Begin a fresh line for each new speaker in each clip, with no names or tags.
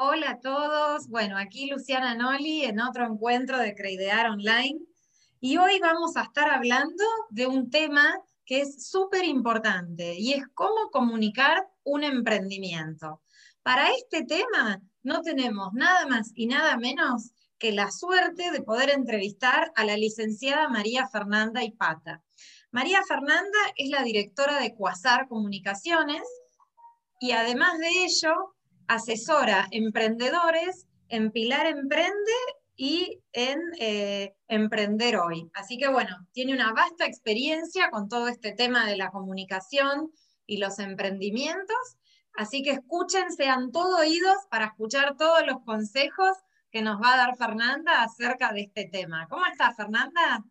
Hola a todos. Bueno, aquí Luciana Noli en otro encuentro de Creidear Online. Y hoy vamos a estar hablando de un tema que es súper importante y es cómo comunicar un emprendimiento. Para este tema no tenemos nada más y nada menos que la suerte de poder entrevistar a la licenciada María Fernanda Ipata. María Fernanda es la directora de Cuasar Comunicaciones y además de ello asesora emprendedores en Pilar Emprende y en eh, Emprender Hoy. Así que bueno, tiene una vasta experiencia con todo este tema de la comunicación y los emprendimientos. Así que escuchen, sean todo oídos para escuchar todos los consejos que nos va a dar Fernanda acerca de este tema. ¿Cómo estás, Fernanda?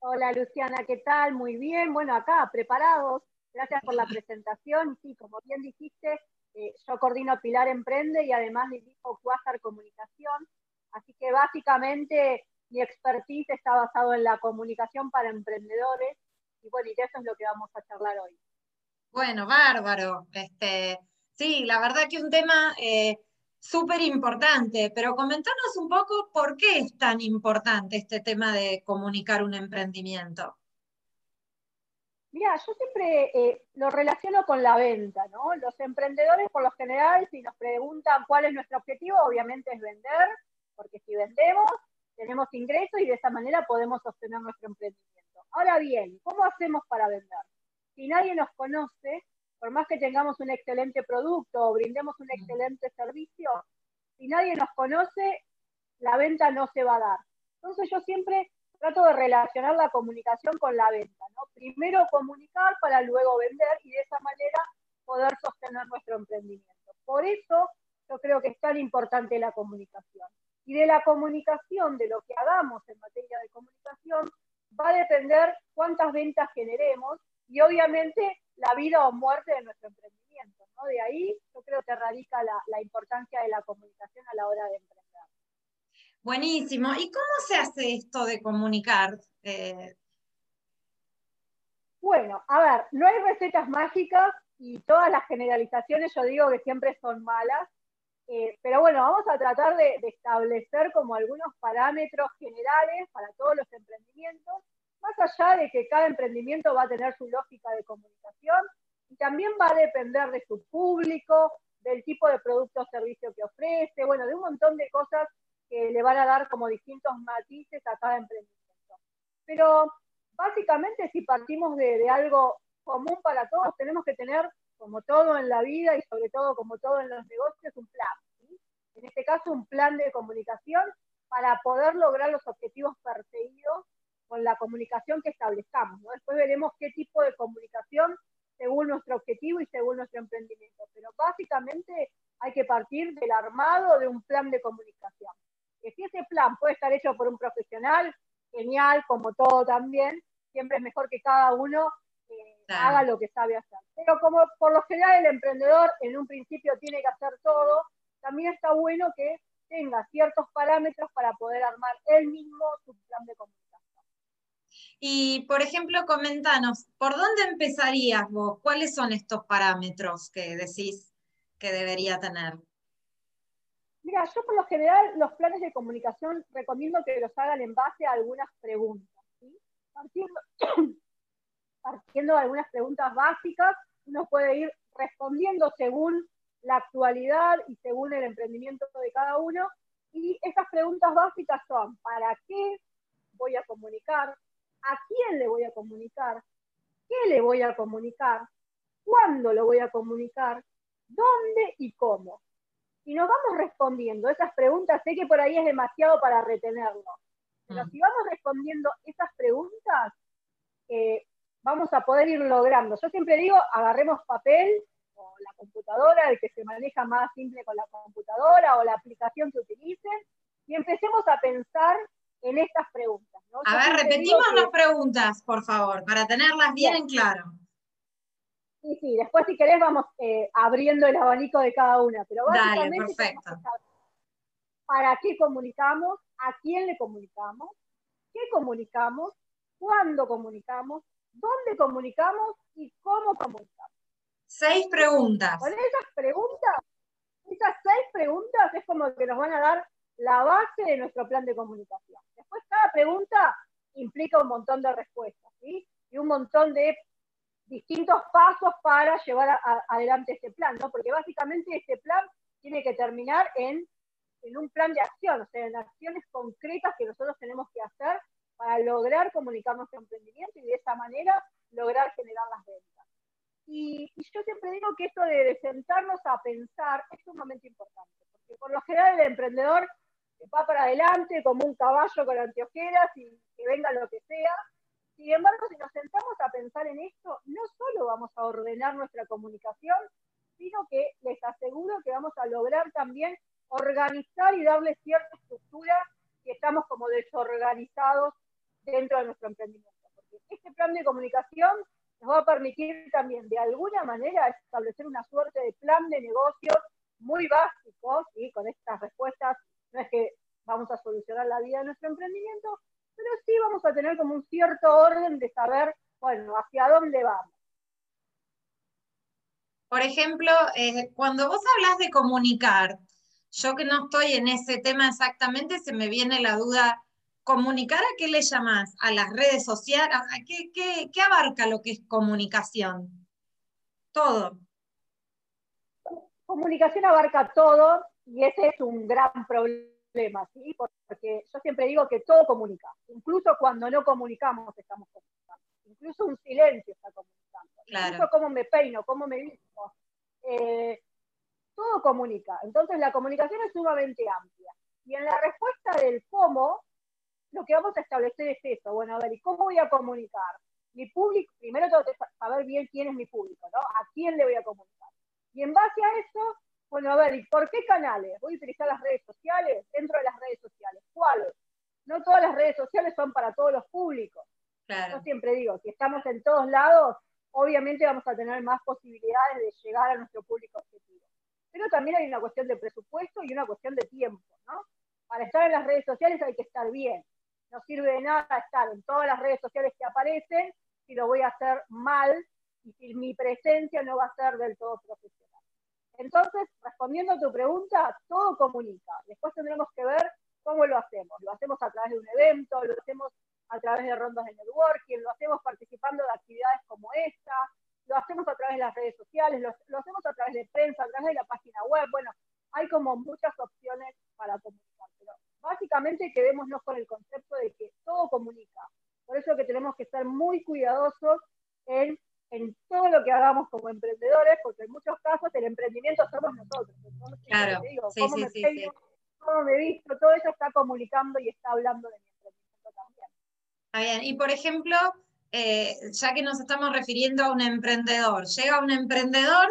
Hola, Luciana, ¿qué tal? Muy bien. Bueno, acá, preparados. Gracias por la presentación. Sí, como bien dijiste, eh, yo coordino Pilar Emprende y además dirijo Quasar Comunicación. Así que básicamente mi expertise está basado en la comunicación para emprendedores y bueno, y de eso es lo que vamos a charlar hoy.
Bueno, bárbaro. Este, sí, la verdad que un tema eh, súper importante, pero comentanos un poco por qué es tan importante este tema de comunicar un emprendimiento.
Mira, yo siempre eh, lo relaciono con la venta, ¿no? Los emprendedores, por lo general, si nos preguntan cuál es nuestro objetivo, obviamente es vender, porque si vendemos, tenemos ingresos y de esa manera podemos sostener nuestro emprendimiento. Ahora bien, ¿cómo hacemos para vender? Si nadie nos conoce, por más que tengamos un excelente producto o brindemos un excelente servicio, si nadie nos conoce, la venta no se va a dar. Entonces yo siempre trato de relacionar la comunicación con la venta, ¿no? Primero comunicar para luego vender y de esa manera poder sostener nuestro emprendimiento. Por eso yo creo que es tan importante la comunicación. Y de la comunicación, de lo que hagamos en materia de comunicación, va a depender cuántas ventas generemos y obviamente la vida o muerte de nuestro emprendimiento. De ahí yo creo que radica la, la importancia de la comunicación a la hora de emprender.
Buenísimo. ¿Y cómo se hace esto de comunicar? Eh,
bueno, a ver, no hay recetas mágicas y todas las generalizaciones yo digo que siempre son malas, eh, pero bueno, vamos a tratar de, establecer como algunos parámetros generales para todos los emprendimientos, más allá de que cada emprendimiento va a tener su lógica de comunicación y también va a depender de su público, del tipo de producto o servicio que ofrece, bueno, de un montón de cosas que le van a dar como distintos matices a cada emprendimiento. Pero básicamente si partimos de, algo común para todos, tenemos que tener, como todo en la vida y sobre todo como todo en los negocios, un plan. En este caso, un plan de comunicación para poder lograr los objetivos perseguidos con la comunicación que establezcamos. Después veremos qué tipo de comunicación según nuestro objetivo y según nuestro emprendimiento. Pero básicamente hay que partir del armado de un plan de comunicación que si ese plan puede estar hecho por un profesional, genial, como todo también, siempre es mejor que cada uno eh, haga lo que sabe hacer. Pero como por lo general el emprendedor en un principio tiene que hacer todo, también está bueno que tenga ciertos parámetros para poder armar él mismo su plan de comunicación.
Y, por ejemplo, comentanos, ¿por dónde empezarías vos? ¿Cuáles son estos parámetros que decís que debería tener?
Mira, yo por lo general los planes de comunicación recomiendo que los hagan en base a algunas preguntas. Partiendo, de algunas preguntas básicas, uno puede ir respondiendo según la actualidad y según el emprendimiento de cada uno. Y esas preguntas básicas son, ¿para qué voy a comunicar? ¿A quién le voy a comunicar? ¿Qué le voy a comunicar? ¿Cuándo lo voy a comunicar? ¿Dónde y cómo? Si nos vamos respondiendo esas preguntas, sé que por ahí es demasiado para retenerlo, pero mm. si vamos respondiendo esas preguntas, eh, vamos a poder ir logrando. Yo siempre digo, agarremos papel o la computadora, el que se maneja más simple con la computadora o la aplicación que utilicen, y empecemos a pensar en estas preguntas.
A ver, repetimos las preguntas, por favor, para tenerlas bien en claro.
Sí, sí, después si querés vamos eh, abriendo el abanico de cada una, pero básicamente para qué comunicamos, a quién le comunicamos, qué comunicamos, cuándo comunicamos, dónde comunicamos y cómo comunicamos.
Seis preguntas.
Con esas preguntas Esas seis preguntas es como que nos van a dar la base de nuestro plan de comunicación. Después cada pregunta implica un montón de respuestas, ¿sí? Y un montón de distintos pasos para llevar adelante este plan, ¿no? Porque básicamente este plan tiene que terminar en, en un plan de acción, o sea, en acciones concretas que nosotros tenemos que hacer para lograr comunicar nuestro emprendimiento y de esa manera lograr generar las ventas. Y, yo siempre digo que esto de, sentarnos a pensar es sumamente importante, porque por lo general el emprendedor va para adelante como un caballo con anteojeras y que venga lo que sea. Sin embargo, si nos sentamos a pensar en esto, no solo vamos a ordenar nuestra comunicación, sino que les aseguro que vamos a lograr también organizar y darle cierta estructura que estamos como desorganizados dentro de nuestro emprendimiento. Porque este plan de comunicación nos va a permitir también, de alguna manera, establecer una suerte de plan de negocios muy básico, y con estas respuestas no es que vamos a solucionar la vida de nuestro emprendimiento, pero sí vamos a tener como un cierto orden de saber, bueno, hacia dónde vamos.
Por ejemplo, eh, cuando vos hablas de comunicar, yo que no estoy en ese tema exactamente, se me viene la duda, ¿comunicar a qué le llamas? ¿A las redes sociales? ¿A qué, qué, abarca lo que es comunicación? Todo.
Comunicación abarca todo y ese es un gran problema, ¿sí? Porque yo siempre digo que todo comunica, incluso cuando no comunicamos estamos comunicando, incluso un silencio está comunicando, incluso cómo me peino, cómo me visto, eh, todo comunica. Entonces la comunicación es sumamente amplia. Y en la respuesta del cómo, lo que vamos a establecer es eso. Bueno, a ver, ¿y cómo voy a comunicar? Mi público, primero tengo que saber bien quién es mi público, ¿no? ¿A quién le voy a comunicar? Y en base a eso, bueno, a ver, ¿y por qué canales? ¿Voy a utilizar las redes sociales? Dentro de las redes sociales, ¿cuáles? No todas las redes sociales son para todos los públicos. Yo siempre digo, si estamos en todos lados, obviamente vamos a tener más posibilidades de llegar a nuestro público objetivo. Pero también hay una cuestión de presupuesto y una cuestión de tiempo, ¿no? Para estar en las redes sociales hay que estar bien. No sirve de nada estar en todas las redes sociales que aparecen si lo voy a hacer mal y si mi presencia no va a ser del todo profesional. Entonces, respondiendo a tu pregunta, todo comunica. Después tendremos que ver cómo lo hacemos. Lo hacemos a través de un evento, lo hacemos a través de rondas de networking, lo hacemos participando de actividades como esta, lo hacemos a través de las redes sociales, lo, hacemos a través de prensa, a través de la página web. Bueno, hay como muchas opciones para comunicar, pero básicamente quedémonos con el concepto de que todo comunica. Por eso que tenemos que ser muy cuidadosos en, en todo lo que hagamos como emprendedores, porque en muchos casos el emprendimiento somos nosotros.
claro, sí, sí,
me sí, cómo me visto, todo eso está comunicando y está hablando de mi emprendimiento también.
Está bien. Y por ejemplo, eh, ya que nos estamos refiriendo a un emprendedor, llega un emprendedor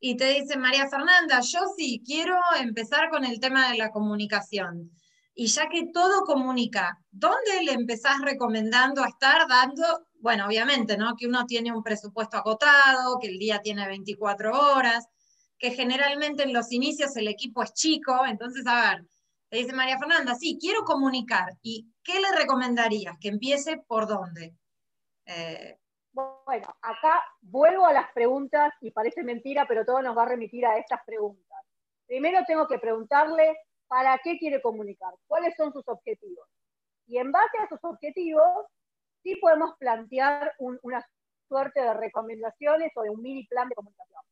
y te dice, María Fernanda, yo sí quiero empezar con el tema de la comunicación. Y ya que todo comunica, ¿dónde le empezás recomendando a estar dando? Bueno, obviamente, ¿no? Que uno tiene un presupuesto agotado, que el día tiene 24 horas, que generalmente en los inicios el equipo es chico, entonces, a ver, te dice María Fernanda, sí, quiero comunicar. ¿Y qué le recomendarías? Que empiece por dónde?
Eh, bueno, acá vuelvo a las preguntas y parece mentira, pero todo nos va a remitir a estas preguntas. Primero tengo que preguntarle para qué quiere comunicar, cuáles son sus objetivos. Y en base a sus objetivos, sí podemos plantear una suerte de recomendaciones o de un mini plan de comunicación.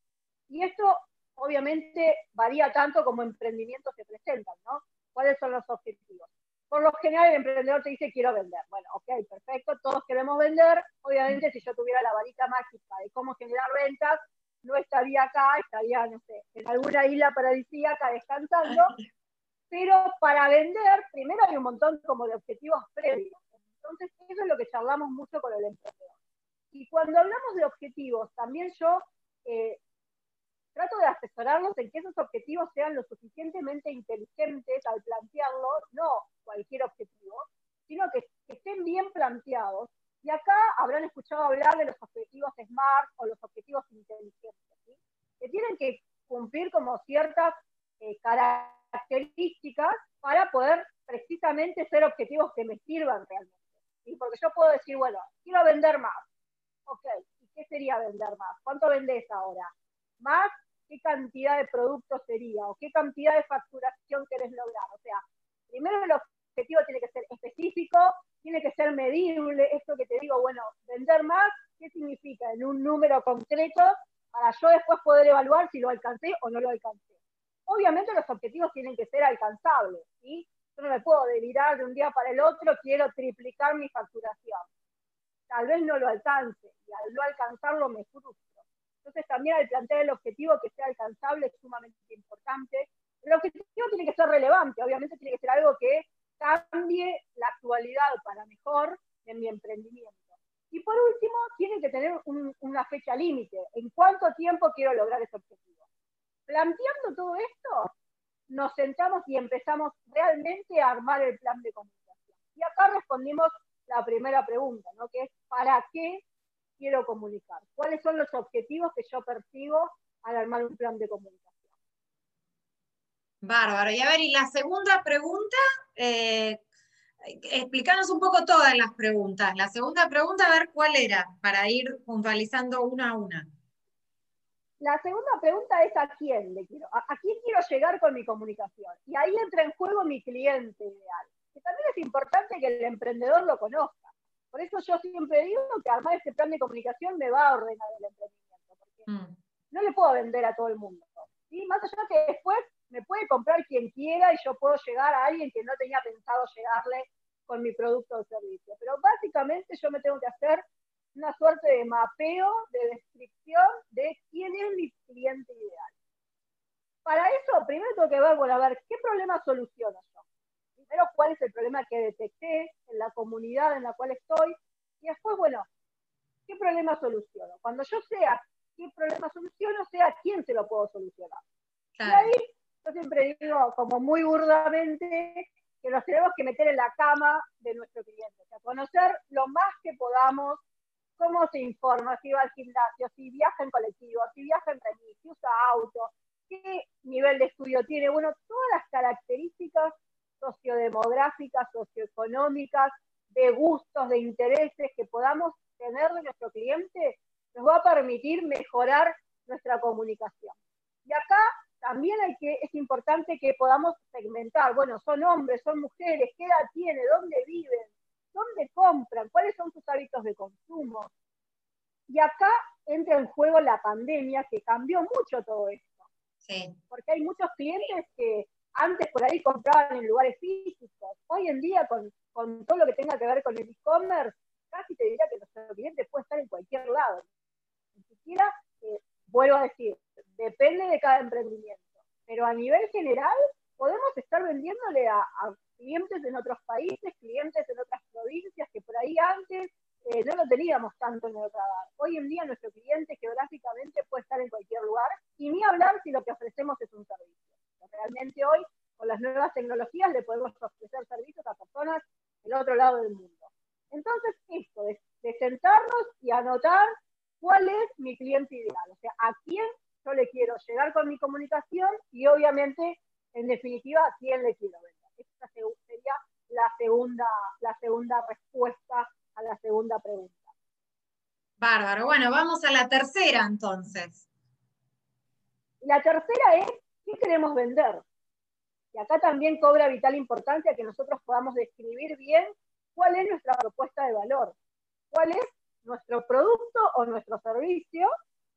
Y esto obviamente varía tanto como emprendimientos se presentan, ¿no? ¿Cuáles son los objetivos? por lo general el emprendedor te dice quiero vender. Bueno, ok, perfecto, todos queremos vender. Obviamente si yo tuviera la varita mágica de cómo generar ventas, no estaría acá, estaría, no sé, en alguna isla paradisíaca descansando. Pero para vender, primero hay un montón como de objetivos previos. Entonces, eso es lo que charlamos mucho con el emprendedor. Y cuando hablamos de objetivos, también yo eh, trato de asesorarlos en que esos objetivos sean lo suficientemente inteligentes al plantearlos, no cualquier objetivo, sino que, estén bien planteados. Y acá habrán escuchado hablar de los objetivos SMART o los objetivos inteligentes, que tienen que cumplir como ciertas eh, características para poder precisamente ser objetivos que me sirvan realmente. Porque yo puedo decir, bueno, quiero vender más. Ok, ¿y qué sería vender más? ¿Cuánto vendés ahora? Más qué cantidad de productos sería o qué cantidad de facturación querés lograr. O sea, primero el objetivo tiene que ser específico, tiene que ser medible, esto que te digo, bueno, vender más, ¿qué significa? En un número concreto para yo después poder evaluar si lo alcancé o no lo alcancé. Obviamente los objetivos tienen que ser alcanzables, ¿sí? No me puedo delirar de un día para el otro, quiero triplicar mi facturación. Tal vez no lo alcance y al no alcanzarlo me frustro. Entonces también al plantear el objetivo que sea alcanzable es sumamente importante. El objetivo tiene que ser relevante, obviamente tiene que ser algo que cambie la actualidad para mejor en mi emprendimiento. Y por último, tiene que tener una fecha límite. ¿En cuánto tiempo quiero lograr ese objetivo? Planteando todo esto, nos sentamos y empezamos realmente a armar el plan de comunicación. Y acá respondimos la primera pregunta, ¿no? que es ¿para qué quiero comunicar? ¿Cuáles son los objetivos que yo persigo al armar un plan de comunicación?
Bárbaro. Y a ver, y la segunda pregunta, eh, explícanos un poco todas las preguntas. La segunda pregunta, a ver cuál era, para ir puntualizando una a una.
La segunda pregunta es a quién le quiero, a, quién quiero llegar con mi comunicación. Y ahí entra en juego mi cliente ideal, que también es importante que el emprendedor lo conozca. Por eso yo siempre digo que armar este plan de comunicación me va a ordenar el emprendimiento, porque mm. no le puedo vender a todo el mundo. ¿sí? Más allá que después me puede comprar quien quiera y yo puedo llegar a alguien que no tenía pensado llegarle con mi producto o servicio. Pero básicamente yo me tengo que hacer una suerte de mapeo, de descripción de quién es mi cliente ideal. Para eso, primero tengo que ver, bueno, a ver, ¿qué problema soluciono yo? Primero, ¿cuál es el problema que detecté en la comunidad en la cual estoy? Y después, bueno, ¿qué problema soluciono? Cuando yo sea qué problema soluciono, sea a quién se lo puedo solucionar. Y ahí yo siempre digo, como muy burdamente, que nos tenemos que meter en la cama de nuestro cliente, o sea, conocer lo más que podamos, cómo se informa, si va al gimnasio, si viaja en colectivo, si viaja en remis, si usa auto, qué nivel de estudio tiene, bueno, todas las características sociodemográficas, socioeconómicas, de gustos, de intereses que podamos tener de nuestro cliente, nos va a permitir mejorar nuestra comunicación. Y acá también hay que, es importante que podamos segmentar, bueno, son hombres, son mujeres, qué edad tiene, dónde viven, dónde compran, cuáles son sus hábitos de consumo. Y acá entra en juego la pandemia que cambió mucho todo esto. Sí. Porque hay muchos clientes que antes por ahí compraban en lugares físicos. Hoy en día, con, con todo lo que tenga que ver con el e-commerce, casi te diría que nuestro cliente puede estar en cualquier lado. Ni siquiera eh, vuelvo a decir, depende de cada emprendimiento, pero a nivel general podemos estar vendiéndole a, clientes en otros países, clientes en otras provincias que por ahí antes eh, no lo teníamos tanto en el radar. Hoy en día nuestro cliente geográficamente puede estar en cualquier lugar y ni hablar si lo que ofrecemos es un servicio. Realmente hoy con las nuevas tecnologías le podemos ofrecer servicios a personas del otro lado del mundo. Entonces, esto de sentarnos y anotar cuál es mi cliente ideal, o sea, a quién yo le quiero llegar con mi comunicación y obviamente, en definitiva, a quién le quiero vender. Esta sería la segunda, la segunda respuesta a la segunda pregunta.
Bárbaro. Bueno, vamos a la tercera entonces.
La tercera es, ¿qué queremos vender? Y acá también cobra vital importancia que nosotros podamos describir bien cuál es nuestra propuesta de valor, cuál es nuestro producto o nuestro servicio,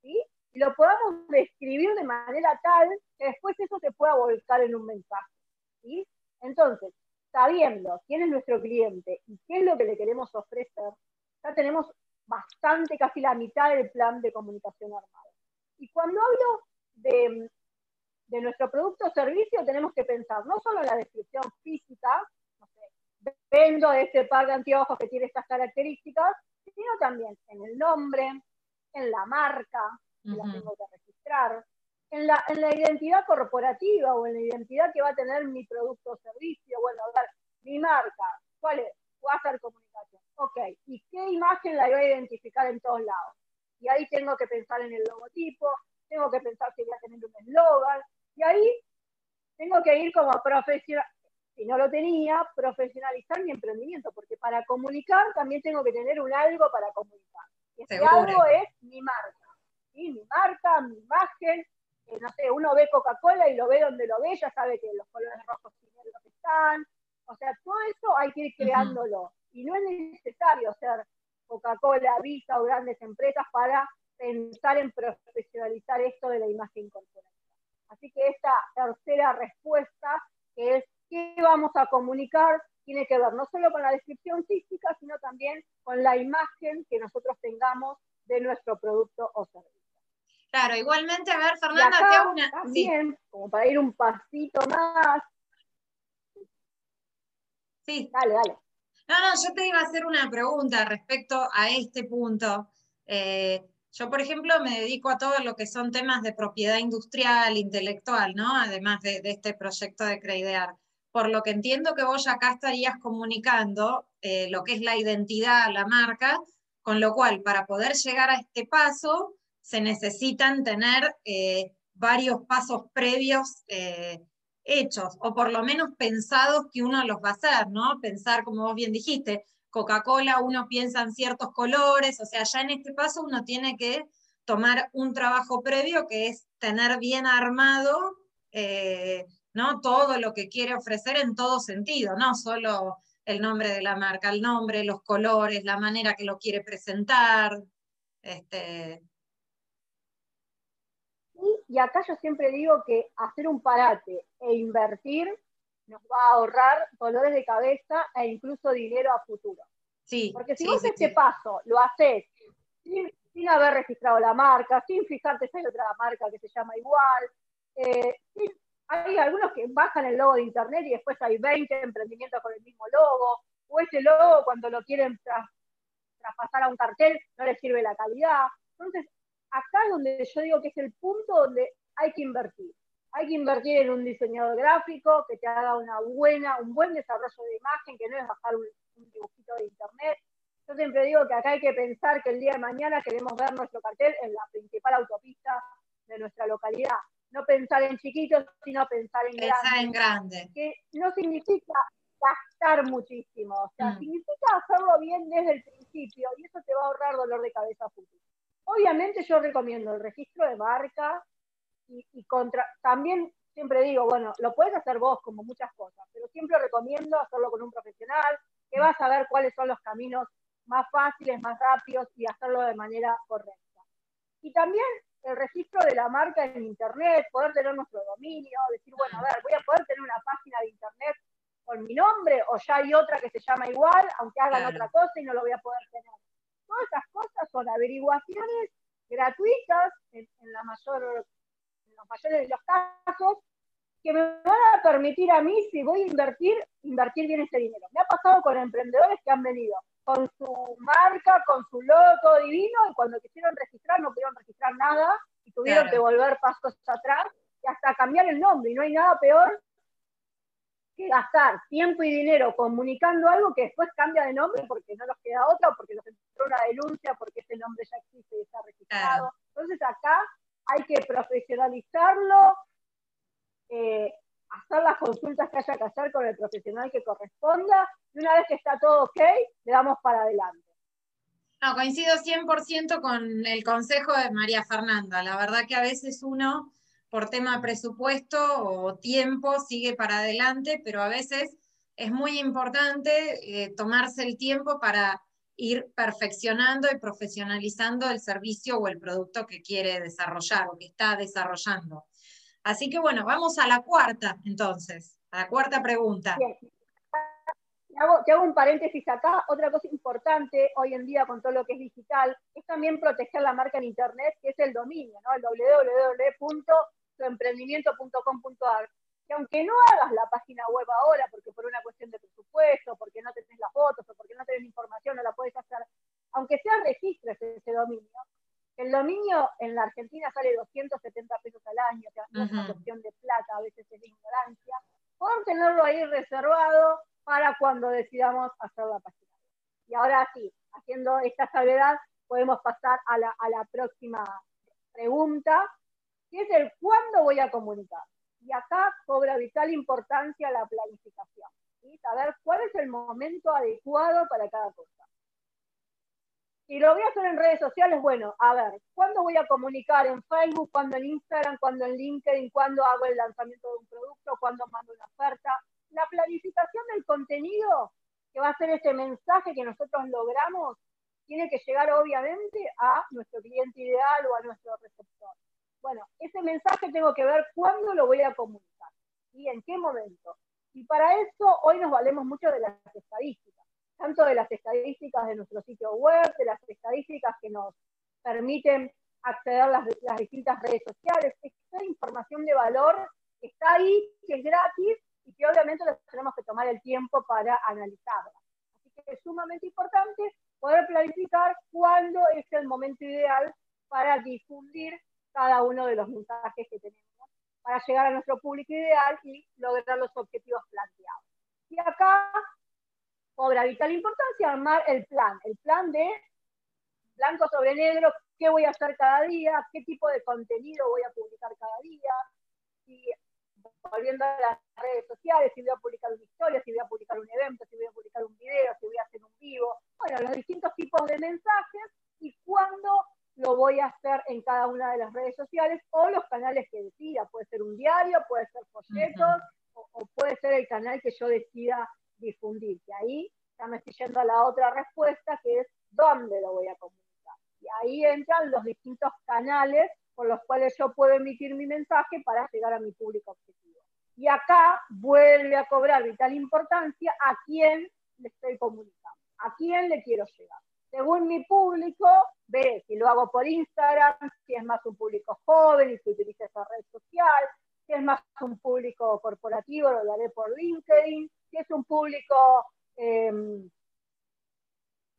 ¿sí? Lo podamos describir de manera tal que después eso se pueda volcar en un mensaje. ¿sí? Entonces, sabiendo quién es nuestro cliente y qué es lo que le queremos ofrecer, ya tenemos bastante, casi la mitad del plan de comunicación armado. Y cuando hablo de, de nuestro producto o servicio, tenemos que pensar no solo en la descripción física, no sé, vendo este par de anteojos que tiene estas características, sino también en el nombre, en la marca, que la tengo que registrar, en la, en la identidad corporativa o en la identidad que va a tener mi producto o servicio. Bueno, a ver, mi marca, ¿cuál es? hacer Comunicación. Ok, ¿y qué imagen la voy a identificar en todos lados? Y ahí tengo que pensar en el logotipo, tengo que pensar si voy a tener un eslogan, y ahí tengo que ir como profesional, si no lo tenía, profesionalizar mi emprendimiento, porque para comunicar también tengo que tener un algo para comunicar. Y ese algo es mi marca. Mi marca, mi imagen, eh, no uno ve Coca-Cola y lo ve donde lo ve, ya sabe que los colores rojos lo que están. O sea, todo eso hay que ir creándolo. Y no es necesario ser Coca-Cola, Visa o grandes empresas para pensar en profesionalizar esto de la imagen corporativa. Así que esta tercera respuesta, que es qué vamos a comunicar, tiene que ver no solo con la descripción física, sino también con la imagen que nosotros tengamos de nuestro producto o servicio.
Claro, igualmente, a ver, Fernanda, te hago una.
También, como para ir un pasito más.
Sí.
Dale, dale.
No, no, yo te iba a hacer una pregunta respecto a este punto. Eh, yo, por ejemplo, me dedico a todo lo que son temas de propiedad industrial, intelectual, ¿no? Además de, este proyecto de Creidear. Por lo que entiendo que vos acá estarías comunicando eh, lo que es la identidad, la marca, con lo cual, para poder llegar a este paso, se necesitan tener eh, varios pasos previos hechos, o por lo menos pensados que uno los va a hacer, ¿no? Pensar, como vos bien dijiste, Coca-Cola uno piensa en ciertos colores, o sea, ya en este paso uno tiene que tomar un trabajo previo que es tener bien armado eh, ¿no? todo lo que quiere ofrecer en todo sentido, no solo el nombre de la marca, el nombre, los colores, la manera que lo quiere presentar. Este,
y acá yo siempre digo que hacer un parate e invertir nos va a ahorrar dolores de cabeza e incluso dinero a futuro.
Sí,
Porque si vos este paso lo haces sin, haber registrado la marca, sin fijarte si hay otra marca que se llama igual, eh, hay algunos que bajan el logo de internet y después hay 20 emprendimientos con el mismo logo, o ese logo cuando lo quieren traspasar a un cartel no les sirve la calidad. Entonces, acá es donde yo digo que es el punto donde hay que invertir. Hay que invertir en un diseñador gráfico que te haga una buena, un buen desarrollo de imagen, que no es bajar un, dibujito de internet. Yo siempre digo que acá hay que pensar que el día de mañana queremos ver nuestro cartel en la principal autopista de nuestra localidad. No pensar en chiquitos, sino pensar en
grande. en grande.
Que no significa gastar muchísimo, o sea, mm. significa hacerlo bien desde el principio y eso te va a ahorrar dolor de cabeza futuro. Obviamente yo recomiendo el registro de marca y, contra, también siempre digo, bueno, lo puedes hacer vos como muchas cosas, pero siempre recomiendo hacerlo con un profesional que va a saber cuáles son los caminos más fáciles, más rápidos y hacerlo de manera correcta. Y también el registro de la marca en Internet, poder tener nuestro dominio, decir, bueno, a ver, voy a poder tener una página de Internet con mi nombre o ya hay otra que se llama igual, aunque hagan otra cosa y no lo voy a poder tener. Todas esas cosas son averiguaciones gratuitas en, la mayor, en los mayores de los casos que me van a permitir a mí, si voy a invertir, invertir bien ese dinero. Me ha pasado con emprendedores que han venido con su marca, con su logo divino, y cuando quisieron registrar no pudieron registrar nada y tuvieron que volver pasos atrás y hasta cambiar el nombre. Y no hay nada peor que gastar tiempo y dinero comunicando algo que después cambia de nombre porque no nos queda otra o porque entró una denuncia porque ese nombre ya existe y está registrado. Entonces acá hay que profesionalizarlo, eh, hacer las consultas que haya que hacer con el profesional que corresponda y una vez que está todo ok, le damos para adelante.
No, coincido 100% con el consejo de María Fernanda. La verdad que a veces uno por tema presupuesto o tiempo sigue para adelante, pero a veces es muy importante eh, tomarse el tiempo para ir perfeccionando y profesionalizando el servicio o el producto que quiere desarrollar o que está desarrollando. Así que bueno, vamos a la cuarta entonces, a la cuarta pregunta.
Te hago, un paréntesis acá. Otra cosa importante hoy en día con todo lo que es digital es también proteger la marca en Internet, que es el dominio, ¿no? El www emprendimiento.com.ar, que aunque no hagas la página web ahora, porque por una cuestión de presupuesto, porque no tenés las fotos o porque no tenés la información, no la puedes hacer, aunque sea registres ese dominio, el dominio en la Argentina sale 270 pesos al año, que es una cuestión de plata, a veces es de ignorancia, poder tenerlo ahí reservado para cuando decidamos hacer la página. Y ahora sí, haciendo esta salvedad, podemos pasar a la, a la próxima pregunta, que es el cuándo voy a comunicar. Y acá cobra vital importancia la planificación. ¿Sí? Saber cuál es el momento adecuado para cada cosa. Y lo voy a hacer en redes sociales, bueno, a ver, ¿cuándo voy a comunicar en Facebook, cuándo en Instagram, cuándo en LinkedIn, cuándo hago el lanzamiento de un producto, cuándo mando una oferta? La planificación del contenido, que va a ser ese mensaje que nosotros logramos, tiene que llegar obviamente a nuestro cliente ideal o a nuestro receptor. Bueno, ese mensaje tengo que ver cuándo lo voy a comunicar y en qué momento. Y para eso hoy nos valemos mucho de las estadísticas tanto de las estadísticas de nuestro sitio web, de las estadísticas que nos permiten acceder a las, distintas redes sociales. Esta información de valor está ahí, que es gratis y que obviamente tenemos que tomar el tiempo para analizarla. Así que es sumamente importante poder planificar cuándo es el momento ideal para difundir cada uno de los mensajes que tenemos para llegar a nuestro público ideal y lograr los objetivos planteados. Y acá cobra vital importancia armar el plan, el plan de blanco sobre negro, qué voy a hacer cada día, qué tipo de contenido voy a publicar cada día, y volviendo a las redes sociales, si voy a publicar una historia, si voy a publicar un evento, si voy a publicar un video, si voy a hacer un vivo, bueno, los distintos tipos de mensajes y cuándo lo voy a hacer en cada una de las redes sociales o los canales que decida, puede ser un diario, puede ser folletos, o puede ser el canal que yo decida difundir. Y ahí ya me estoy yendo a la otra respuesta, que es dónde lo voy a comunicar. Y ahí entran los distintos canales por los cuales yo puedo emitir mi mensaje para llegar a mi público objetivo. Y acá vuelve a cobrar vital importancia a quién le estoy comunicando, a quién le quiero llegar. Según mi público, ve si lo hago por Instagram, si es más un público joven y si utiliza esa red social, si es más un público corporativo, lo haré por LinkedIn, si es un público... Em,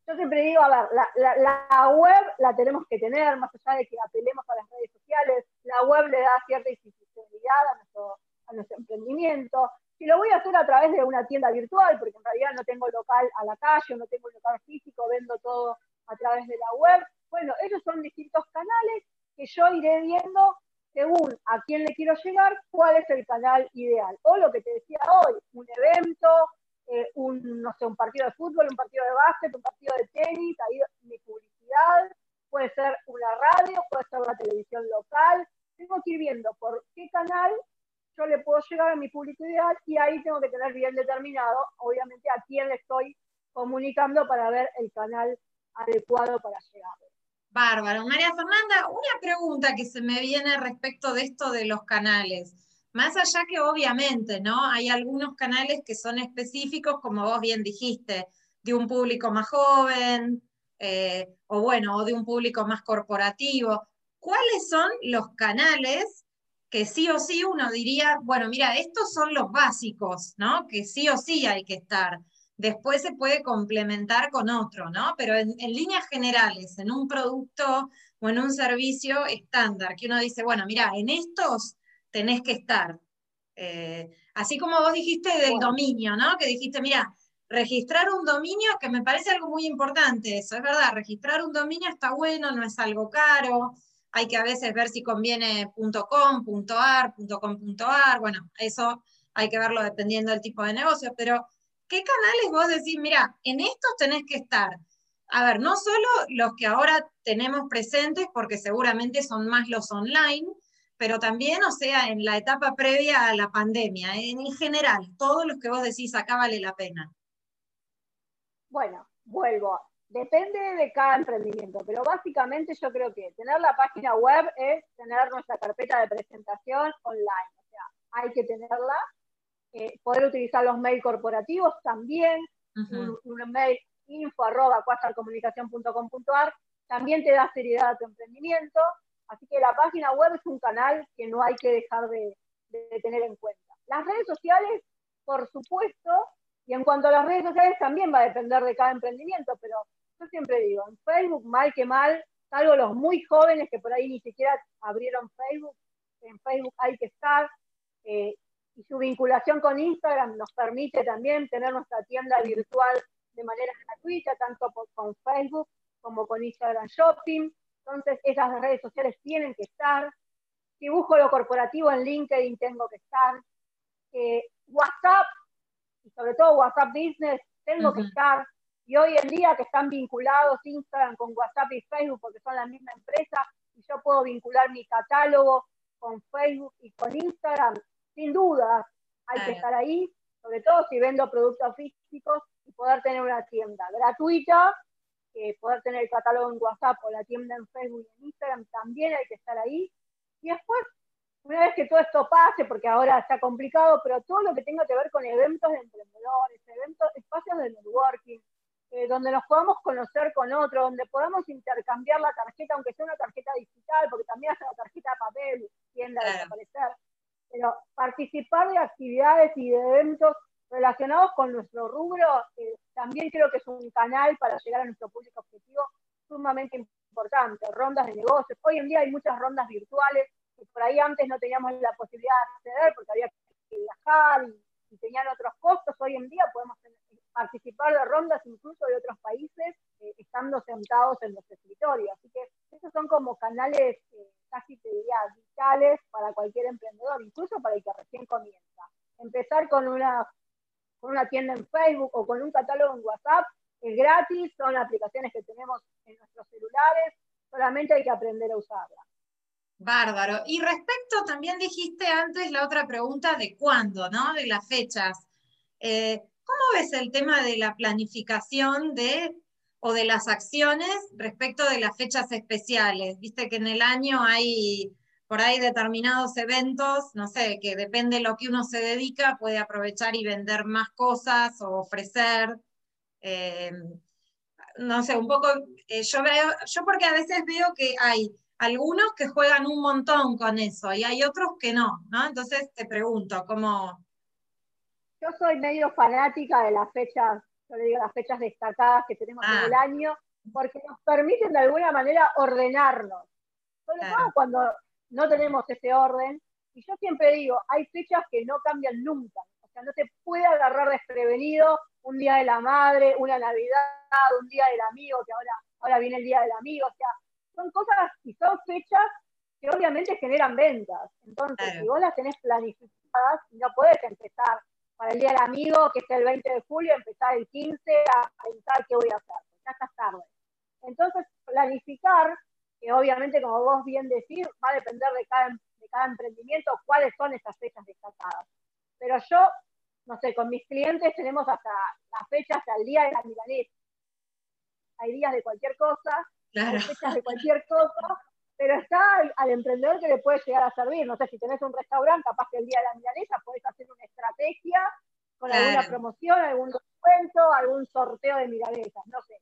yo siempre digo, a ver, la, web la tenemos que tener, más allá de que apelemos a las redes sociales, la web le da cierta institucionalidad a nuestro emprendimiento. Si lo voy a hacer a través de una tienda virtual, porque en realidad no tengo local a la calle, no tengo local físico, vendo todo a través de la web, bueno, esos son distintos canales que yo iré viendo según a quién le quiero llegar, cuál es el canal ideal. O lo que te decía hoy, un evento, eh, un, no sé, un partido de fútbol, un partido de básquet, un partido de tenis, ahí mi publicidad, puede ser una radio, puede ser la televisión local. Tengo que ir viendo por qué canal yo le puedo llegar a mi público ideal y ahí tengo que tener bien determinado, obviamente, a quién le estoy comunicando para ver el canal adecuado para llegar.
Bárbaro. María Fernanda, una pregunta que se me viene respecto de esto de los canales. Más allá que obviamente, ¿no? Hay algunos canales que son específicos, como vos bien dijiste, de un público más joven, eh, o bueno, o de un público más corporativo. ¿Cuáles son los canales que sí o sí uno diría, bueno, mira, estos son los básicos, ¿no? Que sí o sí hay que estar después se puede complementar con otro, ¿no? Pero en, líneas generales, en un producto o en un servicio estándar, que uno dice, bueno, mira, en estos tenés que estar. Eh, así como vos dijiste del dominio, ¿no? Que dijiste, mira, registrar un dominio, que me parece algo muy importante, eso es verdad, registrar un dominio está bueno, no es algo caro, hay que a veces ver si conviene .com, .ar, .com.ar, bueno, eso hay que verlo dependiendo del tipo de negocio, pero ¿qué canales vos decís, mira, en estos tenés que estar? A ver, no solo los que ahora tenemos presentes, porque seguramente son más los online, pero también, o sea, en la etapa previa a la pandemia, en general, todos los que vos decís acá vale la pena.
Bueno, vuelvo. Depende de cada emprendimiento, pero básicamente yo creo que tener la página web es tener nuestra carpeta de presentación online. O sea, hay que tenerla eh, poder utilizar los mails corporativos también, un, mail info arroba también te da seriedad a tu emprendimiento, así que la página web es un canal que no hay que dejar de, tener en cuenta. Las redes sociales, por supuesto, y en cuanto a las redes sociales también va a depender de cada emprendimiento, pero yo siempre digo, en Facebook, mal que mal, salvo los muy jóvenes que por ahí ni siquiera abrieron Facebook, en Facebook hay que estar, eh, y su vinculación con Instagram nos permite también tener nuestra tienda virtual de manera gratuita, tanto con Facebook como con Instagram Shopping. Entonces, esas redes sociales tienen que estar. Si busco lo corporativo en LinkedIn, tengo que estar. Eh, WhatsApp, y sobre todo WhatsApp Business, tengo que estar. Y hoy en día que están vinculados Instagram con WhatsApp y Facebook porque son la misma empresa, y yo puedo vincular mi catálogo con Facebook y con Instagram, sin duda hay que estar ahí, sobre todo si vendo productos físicos y poder tener una tienda gratuita, poder tener el catálogo en WhatsApp o la tienda en Facebook y en Instagram, también hay que estar ahí. Y después, una vez que todo esto pase, porque ahora está complicado, pero todo lo que tenga que ver con eventos de emprendedores, eventos, espacios de networking, eh, donde nos podamos conocer con otros, donde podamos intercambiar la tarjeta, aunque sea una tarjeta digital, porque también hace la tarjeta de papel tiende a desaparecer. Pero participar de actividades y de eventos relacionados con nuestro rubro, eh, también creo que es un canal para llegar a nuestro público objetivo sumamente importante. Rondas de negocios. Hoy en día hay muchas rondas virtuales, que por ahí antes no teníamos la posibilidad de acceder porque había que viajar y, tenían otros costos. Hoy en día podemos participar de rondas incluso de otros países eh, estando sentados en los escritorios. Así que esos son como canales eh, casi te diría vitales para cualquier emprendedor, incluso para el que recién comienza. Empezar con una, con una tienda en Facebook o con un catálogo en WhatsApp es gratis, son aplicaciones que tenemos en nuestros celulares, solamente hay que aprender a usarlas.
Bárbaro. Y respecto, también dijiste antes la otra pregunta de cuándo, ¿no? De las fechas. Eh, ¿Cómo ves el tema de la planificación de o de las acciones respecto de las fechas especiales? Viste que en el año hay por ahí determinados eventos, no sé, que depende de lo que uno se dedica, puede aprovechar y vender más cosas o ofrecer. Eh, no sé, un poco, eh, yo veo, yo porque a veces veo que hay algunos que juegan un montón con eso y hay otros que no, ¿no? Entonces te pregunto, ¿cómo,
yo soy medio fanática de las fechas, yo le digo las fechas destacadas que tenemos en el ah. año, porque nos permiten de alguna manera ordenarnos. Sobre todo cuando no tenemos ese orden. Y yo siempre digo, hay fechas que no cambian nunca. O sea, no te puede agarrar desprevenido un día de la madre, una Navidad, un día del amigo, que ahora, ahora viene el día del amigo. O sea, son cosas y son fechas que obviamente generan ventas. Entonces, si vos las tenés planificadas, no puedes empezar para el Día del Amigo, que es el 20 de julio, empezar el 15 a pensar qué voy a hacer, ya está tarde. Entonces, planificar, que obviamente, como vos bien decís, va a depender de cada, de cada emprendimiento cuáles son esas fechas destacadas. Pero yo, no sé, con mis clientes tenemos hasta las fechas hasta el día de la milanesa. Hay días de cualquier cosa, fechas de cualquier cosa, pero está al, emprendedor que le puede llegar a servir. No sé, si tenés un restaurante, capaz que el día de la milanesa podés hacer una estrategia con alguna promoción, algún descuento, algún sorteo de milanesas, no sé.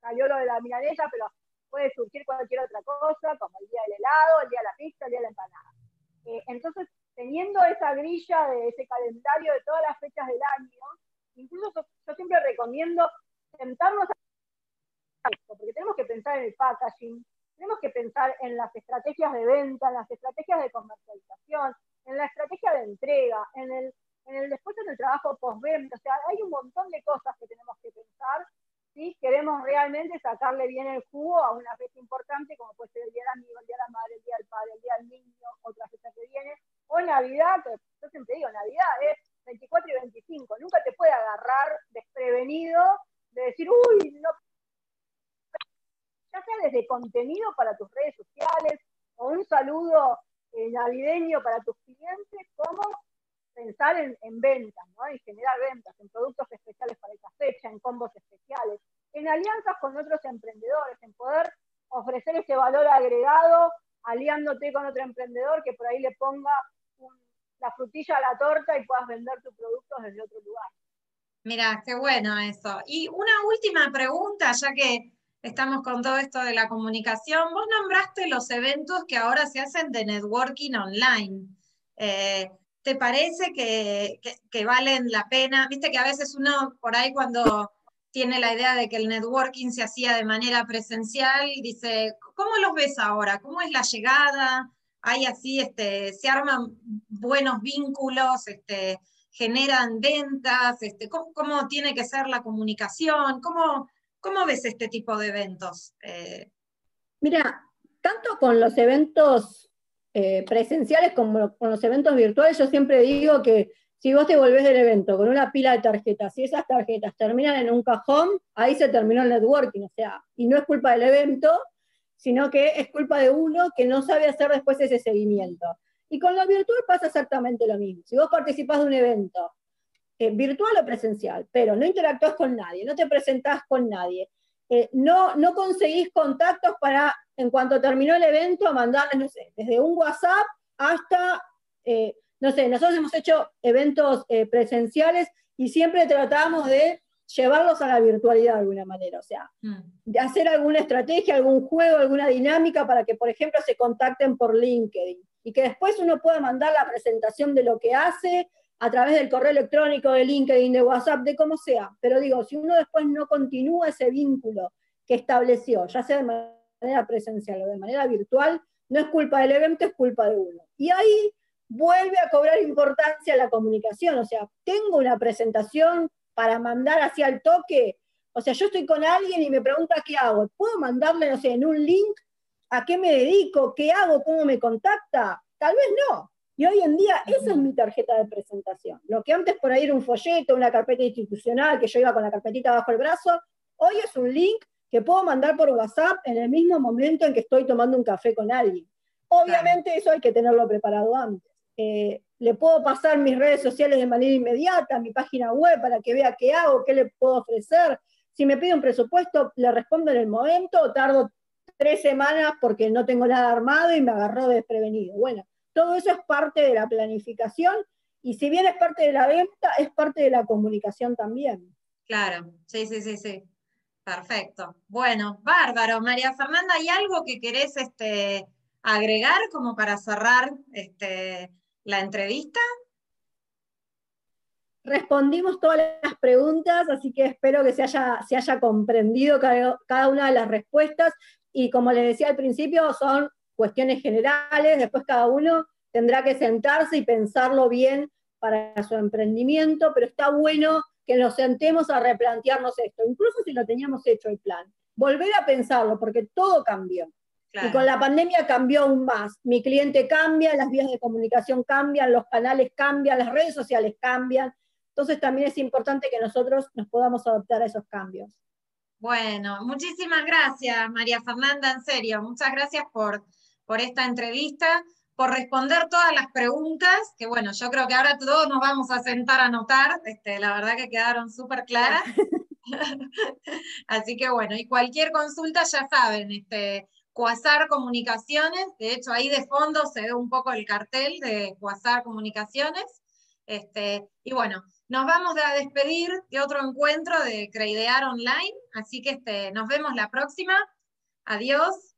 Salió lo de la milanesa, pero puede surgir cualquier otra cosa, como el día del helado, el día de la pizza, el día de la empanada. Eh, entonces, teniendo esa grilla de ese calendario de todas las fechas del año, incluso yo siempre recomiendo sentarnos a porque tenemos que pensar en el packaging, tenemos que pensar en las estrategias de venta, en las estrategias de comercialización, en la estrategia de entrega, en el, en el después en el trabajo postventa. O sea, hay un montón de cosas que tenemos que pensar si queremos realmente sacarle bien el jugo a una fecha importante, como puede ser el Día del Amigo, el Día de la Madre, el Día del Padre, el Día del Niño, otra fecha que viene, o Navidad, que yo siempre digo, Navidad es 24 y 25. Nunca te puede agarrar desprevenido de decir, uy, no ya sea desde contenido para tus redes sociales o un saludo eh, navideño para tus clientes, como pensar en, ventas, ¿no? en generar ventas, en productos especiales para esta fecha, en combos especiales, en alianzas con otros emprendedores, en poder ofrecer ese valor agregado aliándote con otro emprendedor que por ahí le ponga la frutilla a la torta y puedas vender tus productos desde otro lugar.
Mira, qué bueno eso. Y una última pregunta, ya que estamos con todo esto de la comunicación. Vos nombraste los eventos que ahora se hacen de networking online. Eh, ¿Te parece que, valen la pena? Viste que a veces uno por ahí cuando tiene la idea de que el networking se hacía de manera presencial dice, ¿cómo los ves ahora? ¿Cómo es la llegada? ¿Hay así, este, se arman buenos vínculos, este, generan ventas? Este, ¿cómo, ¿Cómo tiene que ser la comunicación? ¿Cómo, ¿Cómo ves este tipo de eventos? Eh,
Mira, tanto con los eventos eh, presenciales como con los eventos virtuales, yo siempre digo que
si vos te volvés del evento con una pila de tarjetas y esas tarjetas terminan en un cajón, ahí se terminó el networking, o sea, y no es culpa del evento, sino que es culpa de uno que no sabe hacer después ese seguimiento. Y con lo virtual pasa exactamente lo mismo. Si vos participás de un evento, eh, virtual o presencial, pero no interactúas con nadie, no te presentás con nadie, eh, no, no conseguís contactos para, en cuanto terminó el evento, mandarles, no sé, desde un WhatsApp hasta, eh, no sé, nosotros hemos hecho eventos presenciales y siempre tratamos de llevarlos a la virtualidad de alguna manera, o sea, mm. de hacer alguna estrategia, algún juego, alguna dinámica para que, por ejemplo, se contacten por LinkedIn y que después uno pueda mandar la presentación de lo que hace a través del correo electrónico, de LinkedIn, de WhatsApp, de como sea. Pero digo, si uno después no continúa ese vínculo que estableció, ya sea de manera presencial o de manera virtual, no es culpa del evento, es culpa de uno. Y ahí vuelve a cobrar importancia la comunicación. O sea, tengo una presentación para mandar hacia el toque. O sea, yo estoy con alguien y me pregunta qué hago. ¿Puedo mandarle, no sé, en un link a qué me dedico, qué hago, cómo me contacta. Tal vez no. Y hoy en día esa es mi tarjeta de presentación. Lo que antes por ahí era un folleto, una carpeta institucional, que yo iba con la carpetita bajo el brazo, hoy es un link que puedo mandar por WhatsApp en el mismo momento en que estoy tomando un café con alguien. Obviamente eso hay que tenerlo preparado antes. Eh, le puedo pasar mis redes sociales de manera inmediata, mi página web para que vea qué hago, qué le puedo ofrecer. Si me pide un presupuesto, le respondo en el momento o tardo tres semanas porque no tengo nada armado y me agarró desprevenido. Bueno, todo eso es parte de la planificación y si bien es parte de la venta, es parte de la comunicación también.
Claro, sí, sí, sí, sí. Perfecto. Bueno, bárbaro. María Fernanda, ¿hay algo que querés este, agregar como para cerrar este, la entrevista?
Respondimos todas las preguntas, así que espero que se haya, se haya comprendido cada, cada una de las respuestas y como les decía al principio, son cuestiones generales, después cada uno tendrá que sentarse y pensarlo bien para su emprendimiento, pero está bueno que nos sentemos a replantearnos esto, incluso si lo teníamos hecho el plan. Volver a pensarlo, porque todo cambió. Y con la pandemia cambió aún más. Mi cliente cambia, las vías de comunicación cambian, los canales cambian, las redes sociales cambian. Entonces también es importante que nosotros nos podamos adaptar a esos cambios.
Bueno, muchísimas gracias, María Fernanda, en serio, muchas gracias por, por esta entrevista, por responder todas las preguntas, que bueno, yo creo que ahora todos nos vamos a sentar a anotar, este, la verdad que quedaron súper claras. Así que bueno, y cualquier consulta ya saben, este, Cuasar Comunicaciones, de hecho ahí de fondo se ve un poco el cartel de Cuasar Comunicaciones, este, y bueno, nos vamos a despedir de otro encuentro de Creidear Online, así que este, nos vemos la próxima. Adiós.